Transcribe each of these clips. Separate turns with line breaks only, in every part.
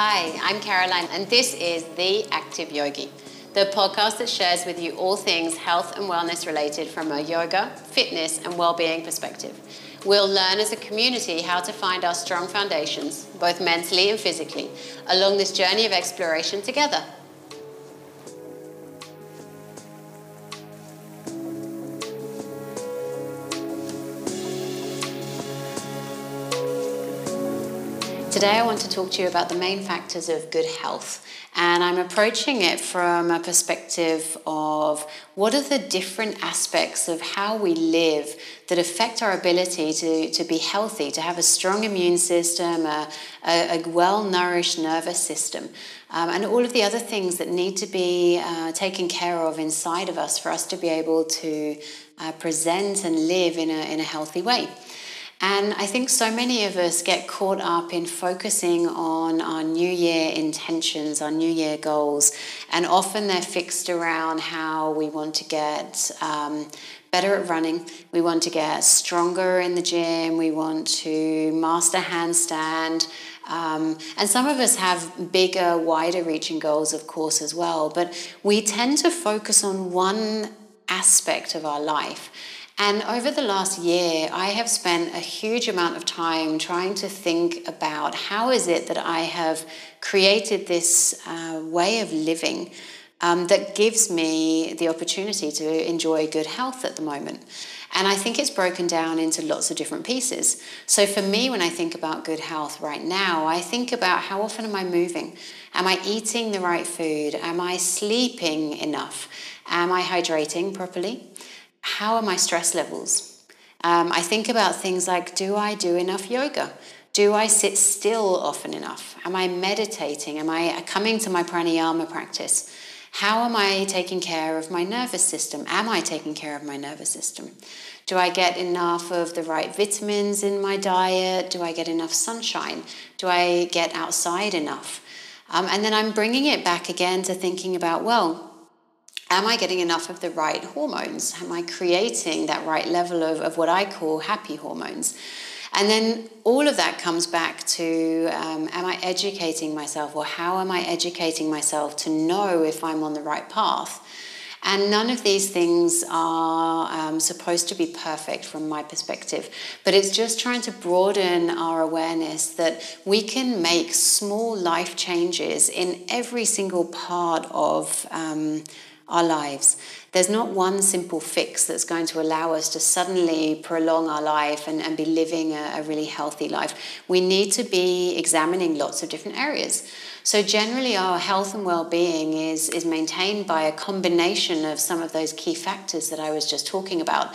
Hi, I'm Caroline, and this is The Active Yogi, the podcast that shares with you all things health and wellness related from a yoga, fitness, and well-being perspective. We'll learn as a community how to find our strong foundations, both mentally and physically, along this journey of exploration together. Today, I want to talk to you about the main factors of good health. And I'm approaching it from a perspective of what are the different aspects of how we live that affect our ability to, to be healthy, to have a strong immune system, a, a, a well nourished nervous system, um, and all of the other things that need to be uh, taken care of inside of us for us to be able to uh, present and live in a, in a healthy way. And I think so many of us get caught up in focusing on our New Year intentions, our New Year goals, and often they're fixed around how we want to get um, better at running, we want to get stronger in the gym, we want to master handstand. Um, and some of us have bigger, wider reaching goals, of course, as well. But we tend to focus on one aspect of our life. And over the last year, I have spent a huge amount of time trying to think about how is it that I have created this uh, way of living um, that gives me the opportunity to enjoy good health at the moment. And I think it's broken down into lots of different pieces. So for me, when I think about good health right now, I think about how often am I moving? Am I eating the right food? Am I sleeping enough? Am I hydrating properly? How are my stress levels? Um, I think about things like do I do enough yoga? Do I sit still often enough? Am I meditating? Am I coming to my pranayama practice? How am I taking care of my nervous system? Am I taking care of my nervous system? Do I get enough of the right vitamins in my diet? Do I get enough sunshine? Do I get outside enough? Um, and then I'm bringing it back again to thinking about, well, am I getting enough of the right hormones? Am I creating that right level of, of what I call happy hormones? And then all of that comes back to um, am I educating myself or how am I educating myself to know if I'm on the right path? And none of these things are um, supposed to be perfect from my perspective, but it's just trying to broaden our awareness that we can make small life changes in every single part of. Um, our lives. There's not one simple fix that's going to allow us to suddenly prolong our life and, and be living a, a really healthy life. We need to be examining lots of different areas. So, generally, our health and well being is, is maintained by a combination of some of those key factors that I was just talking about.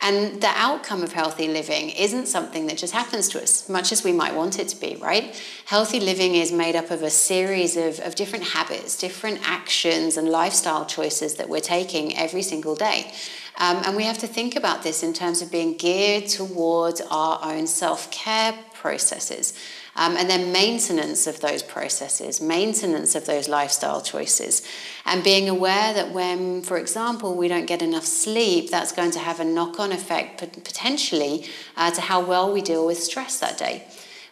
And the outcome of healthy living isn't something that just happens to us, much as we might want it to be, right? Healthy living is made up of a series of, of different habits, different actions, and lifestyle choices that we're taking every single day. Um, and we have to think about this in terms of being geared towards our own self care processes. Um, and then maintenance of those processes, maintenance of those lifestyle choices, and being aware that when, for example, we don't get enough sleep, that's going to have a knock on effect potentially uh, to how well we deal with stress that day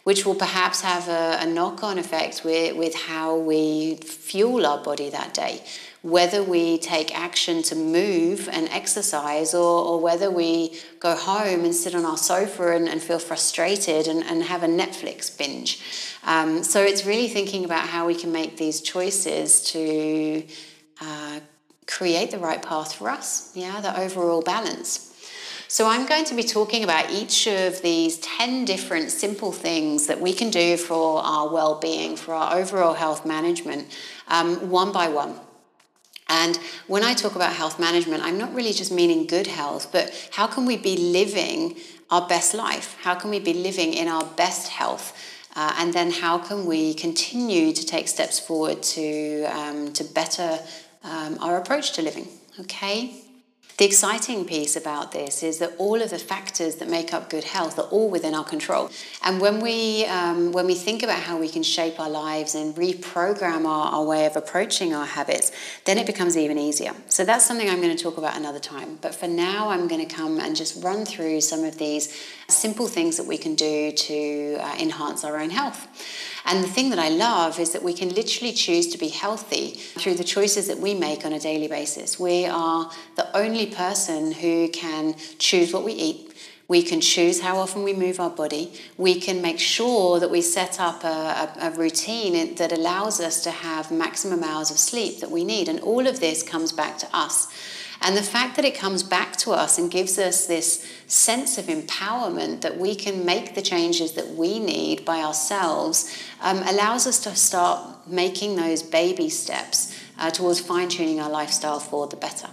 which will perhaps have a, a knock on effect with, with how we fuel our body that day whether we take action to move and exercise or, or whether we go home and sit on our sofa and, and feel frustrated and, and have a Netflix binge. Um, so it's really thinking about how we can make these choices to uh, create the right path for us, yeah, the overall balance. So, I'm going to be talking about each of these 10 different simple things that we can do for our well being, for our overall health management, um, one by one. And when I talk about health management, I'm not really just meaning good health, but how can we be living our best life? How can we be living in our best health? Uh, and then how can we continue to take steps forward to, um, to better um, our approach to living? Okay? The exciting piece about this is that all of the factors that make up good health are all within our control. And when we, um, when we think about how we can shape our lives and reprogram our, our way of approaching our habits, then it becomes even easier. So that's something I'm going to talk about another time. But for now, I'm going to come and just run through some of these simple things that we can do to uh, enhance our own health. And the thing that I love is that we can literally choose to be healthy through the choices that we make on a daily basis. We are the only person who can choose what we eat. We can choose how often we move our body. We can make sure that we set up a, a, a, routine that allows us to have maximum hours of sleep that we need. And all of this comes back to us. And the fact that it comes back to us and gives us this sense of empowerment that we can make the changes that we need by ourselves um, allows us to start making those baby steps uh, towards fine tuning our lifestyle for the better.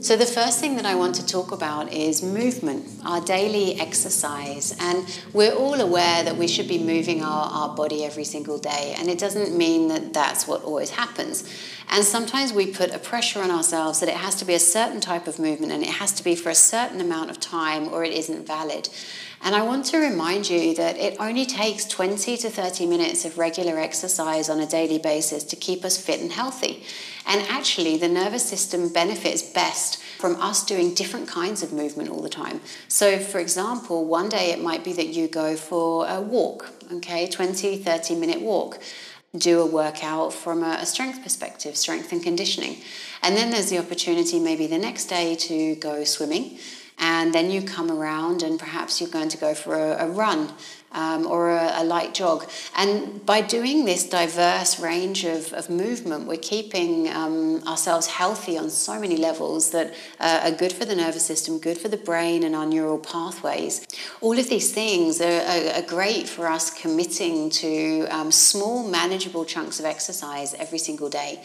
So, the first thing that I want to talk about is movement, our daily exercise. And we're all aware that we should be moving our, our body every single day. And it doesn't mean that that's what always happens. And sometimes we put a pressure on ourselves that it has to be a certain type of movement and it has to be for a certain amount of time or it isn't valid. And I want to remind you that it only takes 20 to 30 minutes of regular exercise on a daily basis to keep us fit and healthy. And actually, the nervous system benefits best from us doing different kinds of movement all the time. So, for example, one day it might be that you go for a walk, okay, 20, 30 minute walk do a workout from a, strength perspective, strength and conditioning. And then there's the opportunity maybe the next day to go swimming and then you come around and perhaps you're going to go for a, a run um, or a, a, light jog. And by doing this diverse range of, of movement, we're keeping um, ourselves healthy on so many levels that uh, are good for the nervous system, good for the brain and our neural pathways. All of these things are, are, are great for us committing to um, small, manageable chunks of exercise every single day.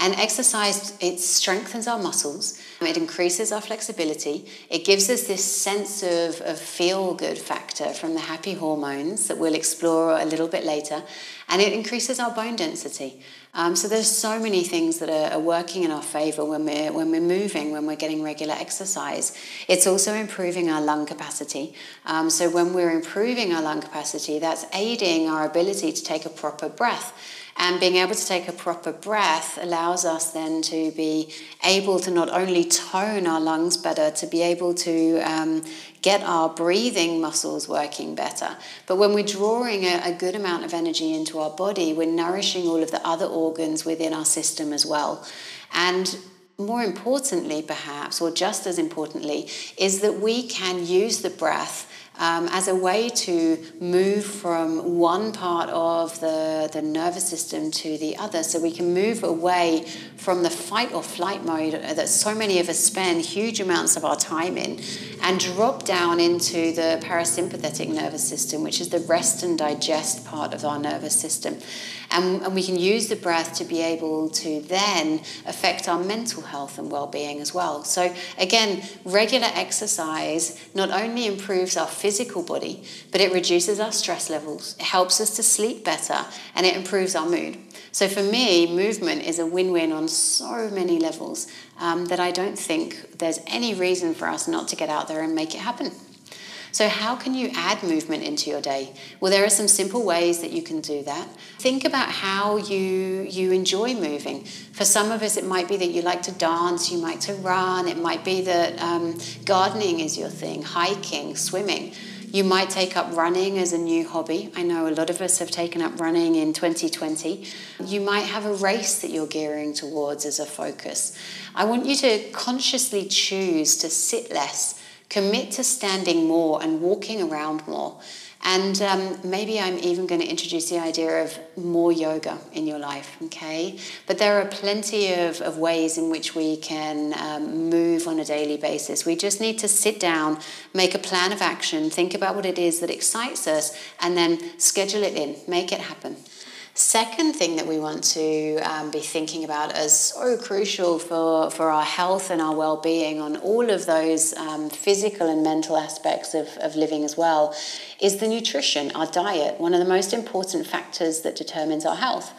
And exercise, it strengthens our muscles, it increases our flexibility, it gives us this sense of, of feel good factor from the happy hormones that we'll explore a little bit later, and it increases our bone density. Um, so there's so many things that are, are working in our favor when we're, when we're moving, when we're getting regular exercise. It's also improving our lung capacity. Um, so when we're improving our lung capacity, that's aiding our ability to take a proper breath. And being able to take a proper breath allows us then to be able to not only tone our lungs better, to be able to um, get our breathing muscles working better. But when we're drawing a, a good amount of energy into our body, we're nourishing all of the other organs within our system as well. And more importantly, perhaps, or just as importantly, is that we can use the breath um, as a way to move from one part of the, the nervous system to the other. So we can move away from the fight or flight mode that so many of us spend huge amounts of our time in and drop down into the parasympathetic nervous system, which is the rest and digest part of our nervous system. And, and we can use the breath to be able to then affect our mental health and well being as well. So, again, regular exercise not only improves our physical body, but it reduces our stress levels, it helps us to sleep better, and it improves our mood. So, for me, movement is a win win on so many levels um, that I don't think there's any reason for us not to get out there and make it happen. So, how can you add movement into your day? Well, there are some simple ways that you can do that. Think about how you, you enjoy moving. For some of us, it might be that you like to dance, you might to run, it might be that um, gardening is your thing, hiking, swimming. You might take up running as a new hobby. I know a lot of us have taken up running in 2020. You might have a race that you're gearing towards as a focus. I want you to consciously choose to sit less Commit to standing more and walking around more. And um, maybe I'm even going to introduce the idea of more yoga in your life, okay? But there are plenty of, of ways in which we can um, move on a daily basis. We just need to sit down, make a plan of action, think about what it is that excites us, and then schedule it in, make it happen. Second thing that we want to um, be thinking about as so crucial for, for our health and our well being on all of those um, physical and mental aspects of, of living as well is the nutrition, our diet, one of the most important factors that determines our health.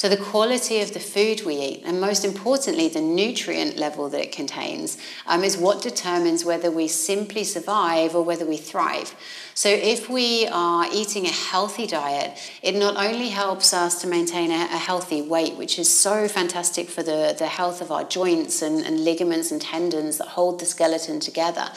So, the quality of the food we eat, and most importantly, the nutrient level that it contains, um, is what determines whether we simply survive or whether we thrive. So, if we are eating a healthy diet, it not only helps us to maintain a, a healthy weight, which is so fantastic for the, the health of our joints and, and ligaments and tendons that hold the skeleton together.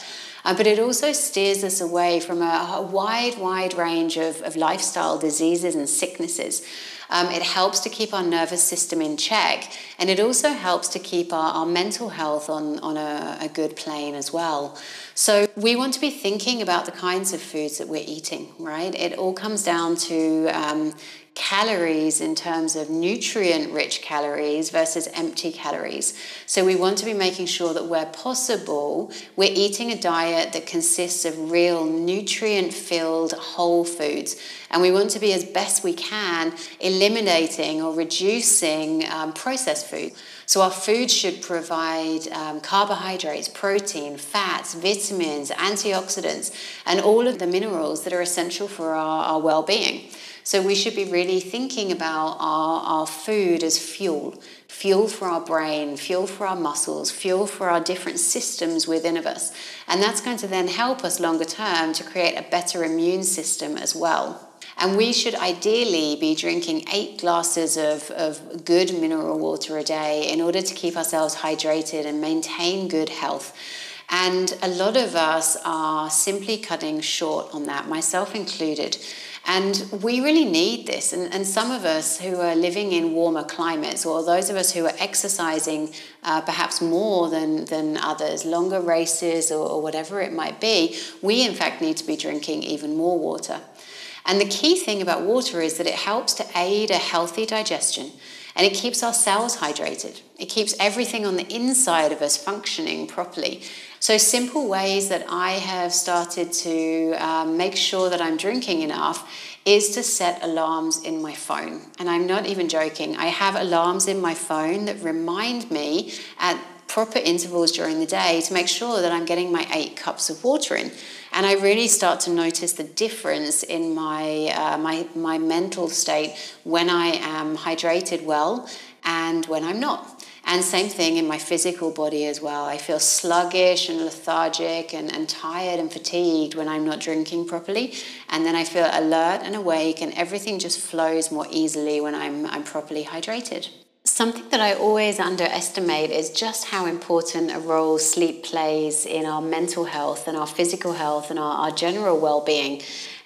Uh, but it also steers us away from a, a wide, wide range of, of lifestyle diseases and sicknesses. Um, it helps to keep our nervous system in check, and it also helps to keep our, our mental health on, on a, a good plane as well. So, we want to be thinking about the kinds of foods that we're eating, right? It all comes down to um, calories in terms of nutrient rich calories versus empty calories. So we want to be making sure that where possible, we're eating a diet that consists of real nutrient filled whole foods. And we want to be as best we can eliminating or reducing um, processed food. So our food should provide um, carbohydrates, protein, fats, vitamins, antioxidants, and all of the minerals that are essential for our, our well being. So we should be really thinking about our, our food as fuel fuel for our brain, fuel for our muscles, fuel for our different systems within of us. And that's going to then help us longer term to create a better immune system as well. And we should ideally be drinking eight glasses of, of good mineral water a day in order to keep ourselves hydrated and maintain good health. And a lot of us are simply cutting short on that, myself included. And we really need this. And, and some of us who are living in warmer climates, or those of us who are exercising uh, perhaps more than, than others, longer races or, or whatever it might be, we in fact need to be drinking even more water. And the key thing about water is that it helps to aid a healthy digestion and it keeps our cells hydrated. It keeps everything on the inside of us functioning properly. So, simple ways that I have started to um, make sure that I'm drinking enough is to set alarms in my phone. And I'm not even joking. I have alarms in my phone that remind me at proper intervals during the day to make sure that I'm getting my eight cups of water in. And I really start to notice the difference in my, uh, my, my mental state when I am hydrated well and when I'm not. And same thing in my physical body as well. I feel sluggish and lethargic and, and tired and fatigued when I'm not drinking properly. And then I feel alert and awake, and everything just flows more easily when I'm, I'm properly hydrated. Something that I always underestimate is just how important a role sleep plays in our mental health and our physical health and our, our general well being.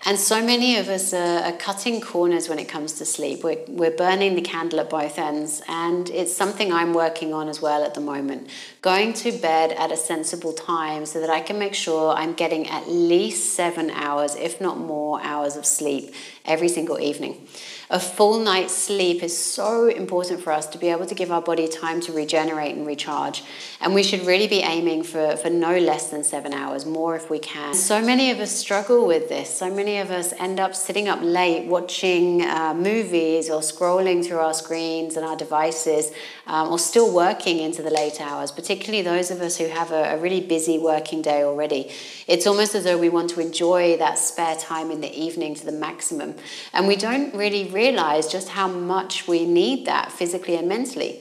And so many of us are, are, cutting corners when it comes to sleep. We're, we're burning the candle at both ends, and it's something I'm working on as well at the moment. Going to bed at a sensible time so that I can make sure I'm getting at least seven hours, if not more, hours of sleep every single evening. A full night's sleep is so important for us to be able to give our body time to regenerate and recharge. And we should really be aiming for, for no less than seven hours, more if we can. So many of us struggle with this. So many of us end up sitting up late watching uh, movies or scrolling through our screens and our devices um, or still working into the late hours, particularly those of us who have a, a really busy working day already. It's almost as though we want to enjoy that spare time in the evening to the maximum. And we don't really realize just how much we need that physically and mentally.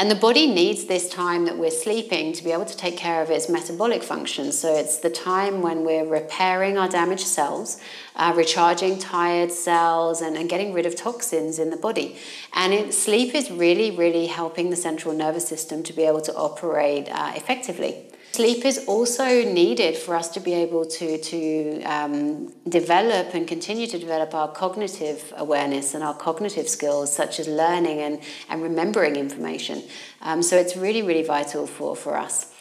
And the body needs this time that we're sleeping to be able to take care of its metabolic functions. So it's the time when we're repairing our damaged cells, uh, recharging tired cells, and, and getting rid of toxins in the body. And it, sleep is really, really helping the central nervous system to be able to operate uh, effectively. Sleep is also needed for us to be able to, to um, develop and continue to develop our cognitive awareness and our cognitive skills, such as learning and, and remembering information. Um, so it's really, really vital for, for us.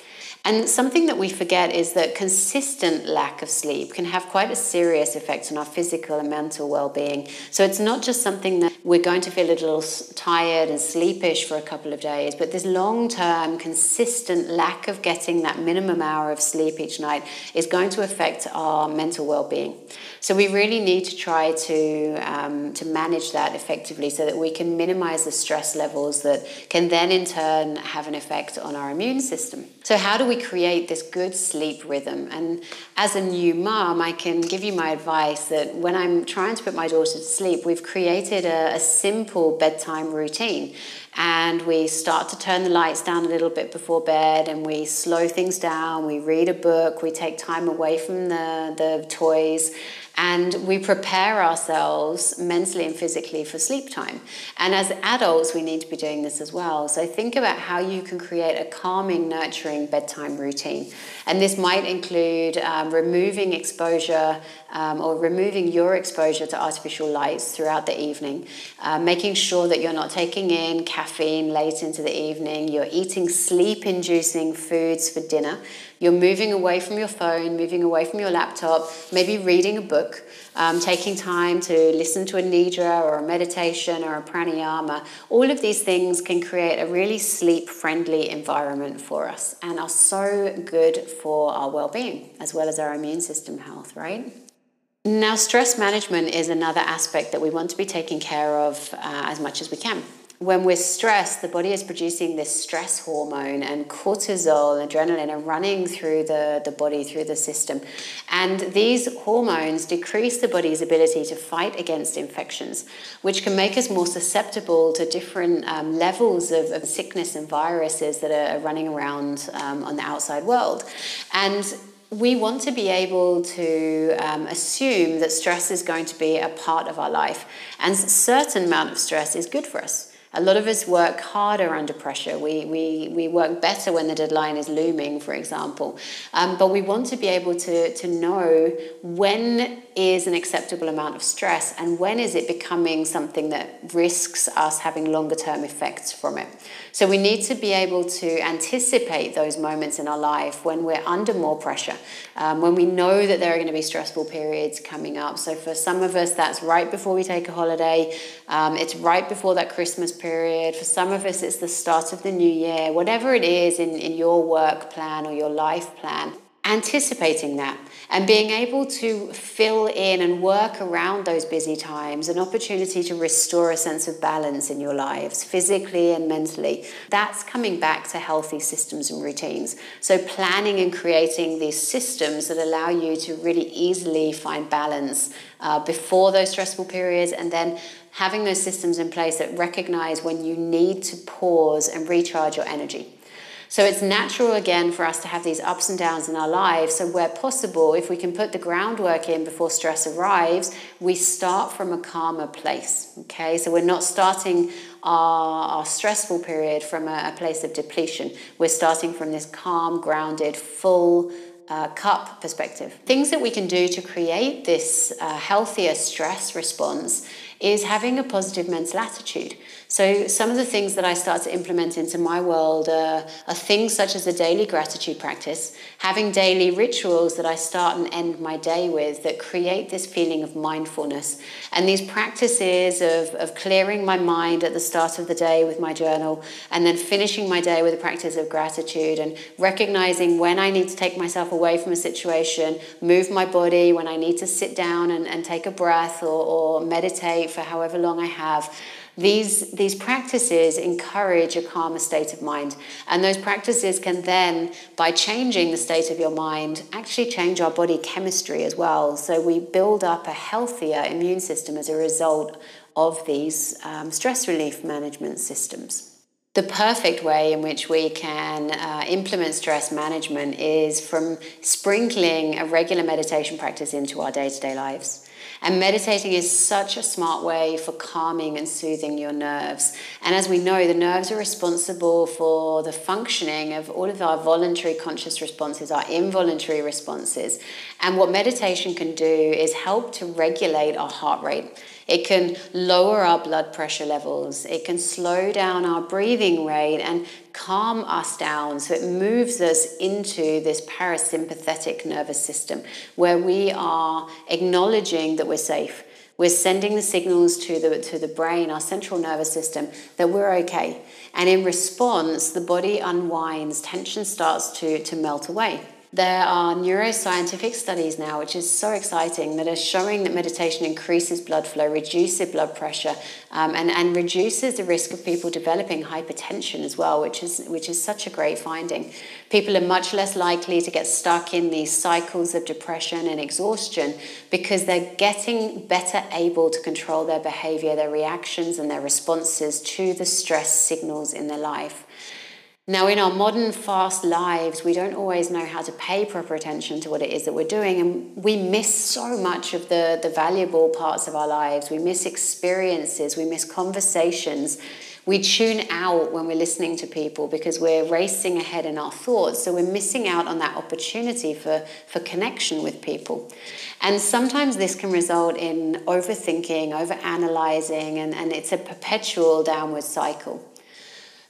And something that we forget is that consistent lack of sleep can have quite a serious effect on our physical and mental well being. So it's not just something that we're going to feel a little tired and sleepish for a couple of days, but this long term, consistent lack of getting that minimum hour of sleep each night is going to affect our mental well being. So we really need to try to, um, to manage that effectively so that we can minimize the stress levels that can then in turn have an effect on our immune system. So, how do we create this good sleep rhythm? And as a new mom, I can give you my advice that when I'm trying to put my daughter to sleep, we've created a a, simple bedtime routine. And we start to turn the lights down a little bit before bed and we slow things down. We read a book. We take time away from the, the toys and we prepare ourselves mentally and physically for sleep time. And as adults, we need to be doing this as well. So think about how you can create a calming, nurturing bedtime routine. And this might include um, removing exposure um, or removing your exposure to artificial lights throughout the evening, uh, making sure that you're not taking in caffeine late into the evening, you're eating sleep inducing foods for dinner. You're moving away from your phone, moving away from your laptop, maybe reading a book, um, taking time to listen to a nidra or a meditation or a pranayama. All of these things can create a really sleep friendly environment for us and are so good for our well being as well as our immune system health, right? Now, stress management is another aspect that we want to be taking care of uh, as much as we can when we're stressed, the body is producing this stress hormone and cortisol, and adrenaline are running through the, the body, through the system. And these hormones decrease the body's ability to fight against infections, which can make us more susceptible to different um, levels of, of, sickness and viruses that are running around um, on the outside world. And we want to be able to um, assume that stress is going to be a part of our life, and a certain amount of stress is good for us. A lot of us work harder under pressure. We, we, we work better when the deadline is looming, for example. Um, but we want to be able to, to know when is an acceptable amount of stress and when is it becoming something that risks us having longer term effects from it. So we need to be able to anticipate those moments in our life when we're under more pressure, um, when we know that there are going to be stressful periods coming up. So for some of us, that's right before we take a holiday, um, it's right before that Christmas period. For some of us, it's the start of the new year, whatever it is in, in your work plan or your life plan anticipating that and being able to fill in and work around those busy times, an opportunity to restore a sense of balance in your lives, physically and mentally, that's coming back to healthy systems and routines. So, planning and creating these systems that allow you to really easily find balance uh, before those stressful periods and then having those systems in place that recognize when you need to pause and recharge your energy. So it's natural again for us to have these ups and downs in our lives. So, where possible, if we can put the groundwork in before stress arrives, we start from a calmer place. Okay, so we're not starting our, our stressful period from a, a place of depletion. We're starting from this calm, grounded, full. Uh, cup perspective. Things that we can do to create this uh, healthier stress response is having a positive mental attitude. So, some of the things that I start to implement into my world are, are, things such as a daily gratitude practice, having daily rituals that I start and end my day with that create this feeling of mindfulness. And these practices of, of clearing my mind at the start of the day with my journal, and then finishing my day with a practice of gratitude, and recognizing when I need to take myself away from a situation, move my body, when I need to sit down and, and take a breath or, or meditate for however long I have these, these practices encourage a calmer state of mind. And those practices can then, by changing the state of your mind, actually change our body chemistry as well. So we build up a healthier immune system as a result of these um, stress relief management systems. The perfect way in which we can uh, implement stress management is from sprinkling a regular meditation practice into our day to day lives. And meditating is such a smart way for calming and soothing your nerves. And as we know, the nerves are responsible for the functioning of all of our voluntary conscious responses, our involuntary responses. And what meditation can do is help to regulate our heart rate. It can lower our blood pressure levels. It can slow down our breathing rate and calm us down. So it moves us into this parasympathetic nervous system where we are acknowledging that we're safe. We're sending the signals to the, to the brain, our central nervous system, that we're okay. And in response, the body unwinds, tension starts to, to melt away. There are neuroscientific studies now, which is so exciting, that are showing that meditation increases blood flow, reduces blood pressure, um, and, and reduces the risk of people developing hypertension as well, which is, which is such a great finding. People are much less likely to get stuck in these cycles of depression and exhaustion because they're getting better able to control their behavior, their reactions, and their responses to the stress signals in their life. Now, in our modern, fast lives, we don't always know how to pay proper attention to what it is that we're doing, and we miss so much of the, the valuable parts of our lives. We miss experiences, we miss conversations. We tune out when we're listening to people because we're racing ahead in our thoughts. So we're missing out on that opportunity for, for connection with people. And sometimes this can result in overthinking, overanalyzing, and, and it's a perpetual downward cycle.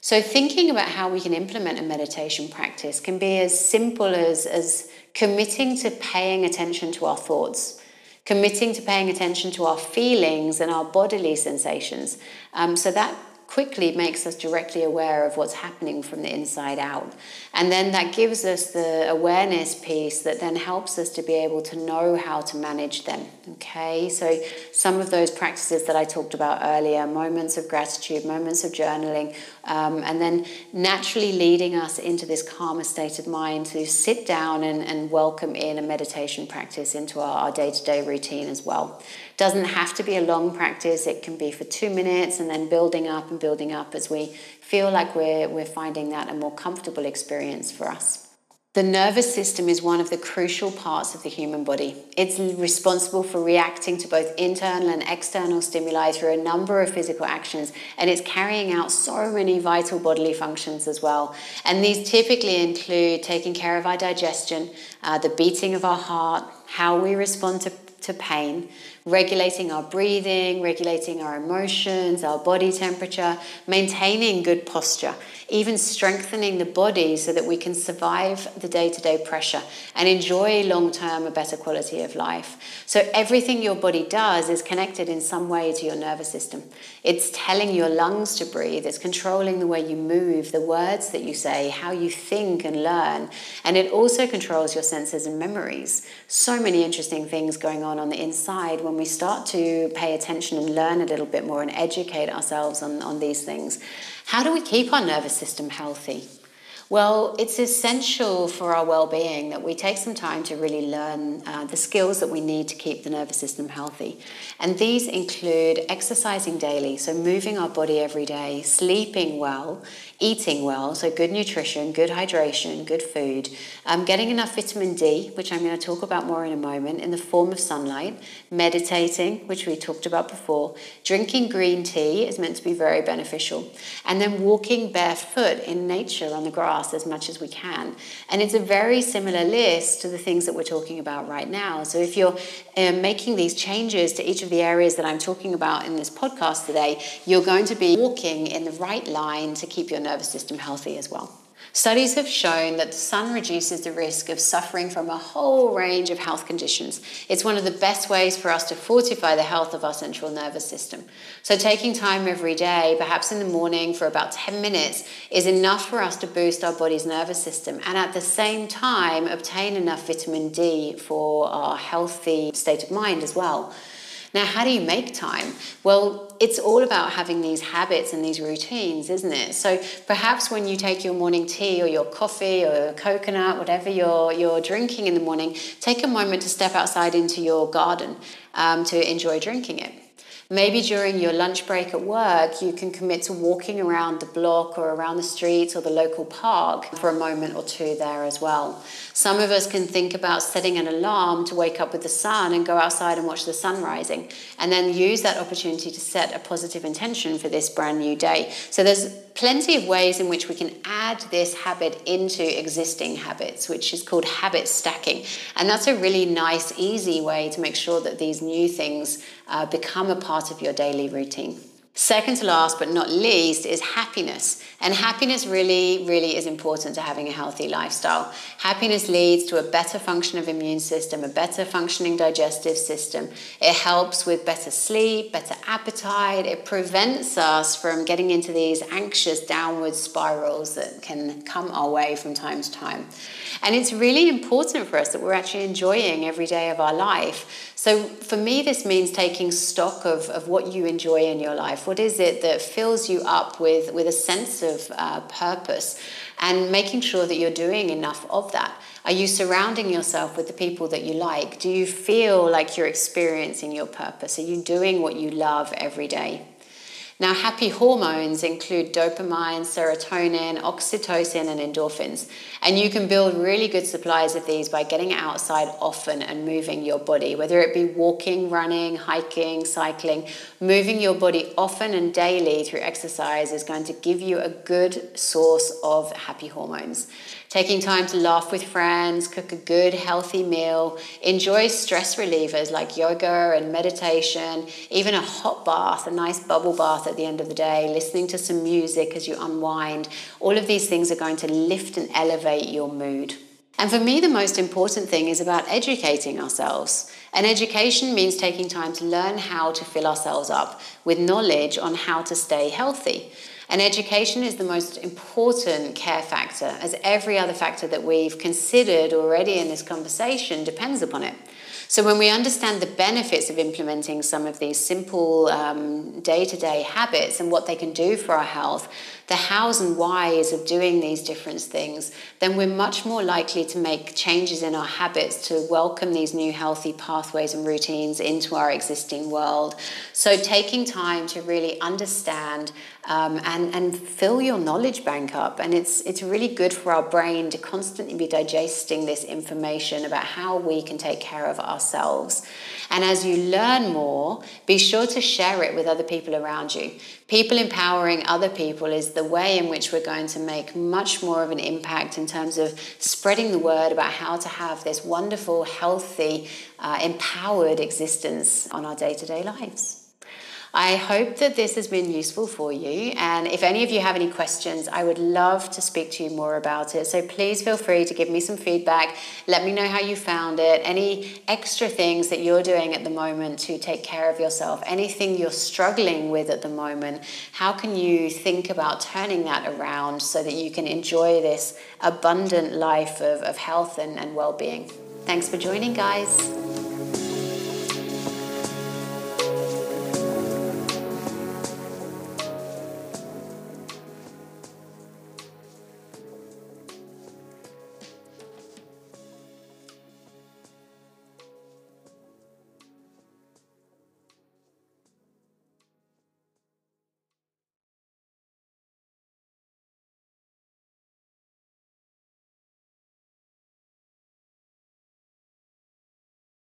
So, thinking about how we can implement a meditation practice can be as simple as, as committing to paying attention to our thoughts, committing to paying attention to our feelings and our bodily sensations. Um, so, that quickly makes us directly aware of what's happening from the inside out. And then that gives us the awareness piece that then helps us to be able to know how to manage them. Okay, so some of those practices that I talked about earlier moments of gratitude, moments of journaling, um, and then naturally leading us into this calmer state of mind to sit down and, and welcome in a meditation practice into our day to day routine as well. Doesn't have to be a long practice, it can be for two minutes and then building up and building up as we feel like we're, we're finding that a more comfortable experience for us. The nervous system is one of the crucial parts of the human body. It's responsible for reacting to both internal and external stimuli through a number of physical actions, and it's carrying out so many vital bodily functions as well. And these typically include taking care of our digestion, uh, the beating of our heart, how we respond to to pain, regulating our breathing, regulating our emotions, our body temperature, maintaining good posture, even strengthening the body so that we can survive the day to day pressure and enjoy long term a better quality of life. So, everything your body does is connected in some way to your nervous system. It's telling your lungs to breathe, it's controlling the way you move, the words that you say, how you think and learn, and it also controls your senses and memories. So many interesting things going on on the inside when we start to pay attention and learn a little bit more and educate ourselves on, on these things. How do we keep our nervous system healthy? Well, it's essential for our well being that we take some time to really learn uh, the skills that we need to keep the nervous system healthy. And these include exercising daily, so moving our body every day, sleeping well, eating well, so good nutrition, good hydration, good food, um, getting enough vitamin D, which I'm going to talk about more in a moment, in the form of sunlight, meditating, which we talked about before, drinking green tea is meant to be very beneficial, and then walking barefoot in nature on the grass as much as we can. And it's a very similar list to the things that we're talking about right now. So if you're um, making these changes to each of the areas that I'm talking about in this podcast today, you're going to be walking in the right line to keep your nervous system healthy as well. Studies have shown that the sun reduces the risk of suffering from a whole range of health conditions. It's one of the best ways for us to fortify the health of our central nervous system. So, taking time every day, perhaps in the morning for about 10 minutes, is enough for us to boost our body's nervous system and at the same time obtain enough vitamin D for our healthy state of mind as well. Now, how do you make time? Well, it's all about having these habits and these routines, isn't it? So perhaps when you take your morning tea or your coffee or your coconut, whatever you're, you're drinking in the morning, take a moment to step outside into your garden um, to enjoy drinking it. Maybe during your lunch break at work, you can commit to walking around the block or around the streets or the local park for a moment or two there as well. Some of us can think about setting an alarm to wake up with the sun and go outside and watch the sun rising, and then use that opportunity to set a positive intention for this brand new day. So there's plenty of ways in which we can add this habit into existing habits, which is called habit stacking. And that's a really nice, easy way to make sure that these new things uh, become a part of your daily routine. Second to last, but not least, is happiness. And happiness really, really is important to having a healthy lifestyle. Happiness leads to a better function of immune system, a better functioning digestive system. It helps with better sleep, better appetite. It prevents us from getting into these anxious downward spirals that can come our way from time to time. And it's really important for us that we're actually enjoying every day of our life. So for me, this means taking stock of, of what you enjoy in your life. What is it that fills you up with, with a sense of uh, purpose? And making sure that you're doing enough of that. Are you surrounding yourself with the people that you like? Do you feel like you're experiencing your purpose? Are you doing what you love every day? Now, happy hormones include dopamine, serotonin, oxytocin, and endorphins. And you can build really good supplies of these by getting outside often and moving your body, whether it be walking, running, hiking, cycling. Moving your body often and daily through exercise is going to give you a good source of happy hormones taking time to laugh with friends, cook a good, healthy meal, enjoy stress relievers like yoga and meditation, even a hot bath, a nice bubble bath at the end of the day, listening to some music as you unwind. All of these things are going to lift and elevate your mood. And for me, the most important thing is about educating ourselves. And education means taking time to learn how to fill ourselves up with knowledge on how to stay healthy. And education is the most important care factor, as every other factor that we've considered already in this conversation depends upon it. So, when we understand the benefits of implementing some of these simple day to day habits and what they can do for our health, the hows and whys of doing these different things, then we're much more likely to make changes in our habits to welcome these new healthy pathways and routines into our existing world. So, taking time to really understand um, and, and fill your knowledge bank up. And it's, it's really good for our brain to constantly be digesting this information about how we can take care of ourselves. And as you learn more, be sure to share it with other people around you. People empowering other people is the way in which we're going to make much more of an impact in terms of spreading the word about how to have this wonderful, healthy, uh, empowered existence on our day to day lives. I hope that this has been useful for you. And if any of you have any questions, I would love to speak to you more about it. So please feel free to give me some feedback. Let me know how you found it, any extra things that you're doing at the moment to take care of yourself, anything you're struggling with at the moment. How can you think about turning that around so that you can enjoy this abundant life of, of health and, and well being? Thanks for joining, guys.